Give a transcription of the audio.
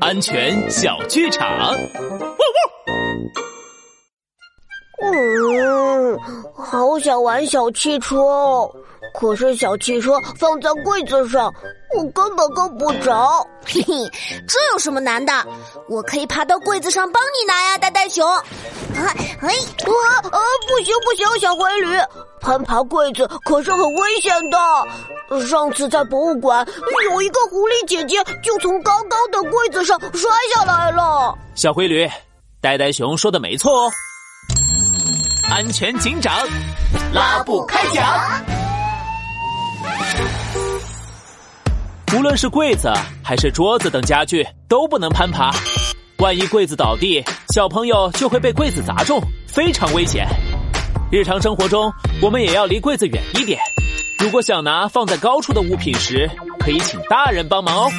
安全小剧场。嗯，好想玩小汽车哦，可是小汽车放在柜子上，我根本够不着。嘿嘿，这有什么难的？我可以爬到柜子上帮你拿呀，呆呆熊。啊，哎，啊啊，不行不行，小灰驴，攀爬柜子可是很危险的。上次在博物馆，有一个狐狸姐姐就从高高的柜子上摔下来了。小灰驴，呆呆熊说的没错哦。安全警长，拉布开讲。无论是柜子还是桌子等家具，都不能攀爬。万一柜子倒地，小朋友就会被柜子砸中，非常危险。日常生活中，我们也要离柜子远一点。如果想拿放在高处的物品时，可以请大人帮忙哦。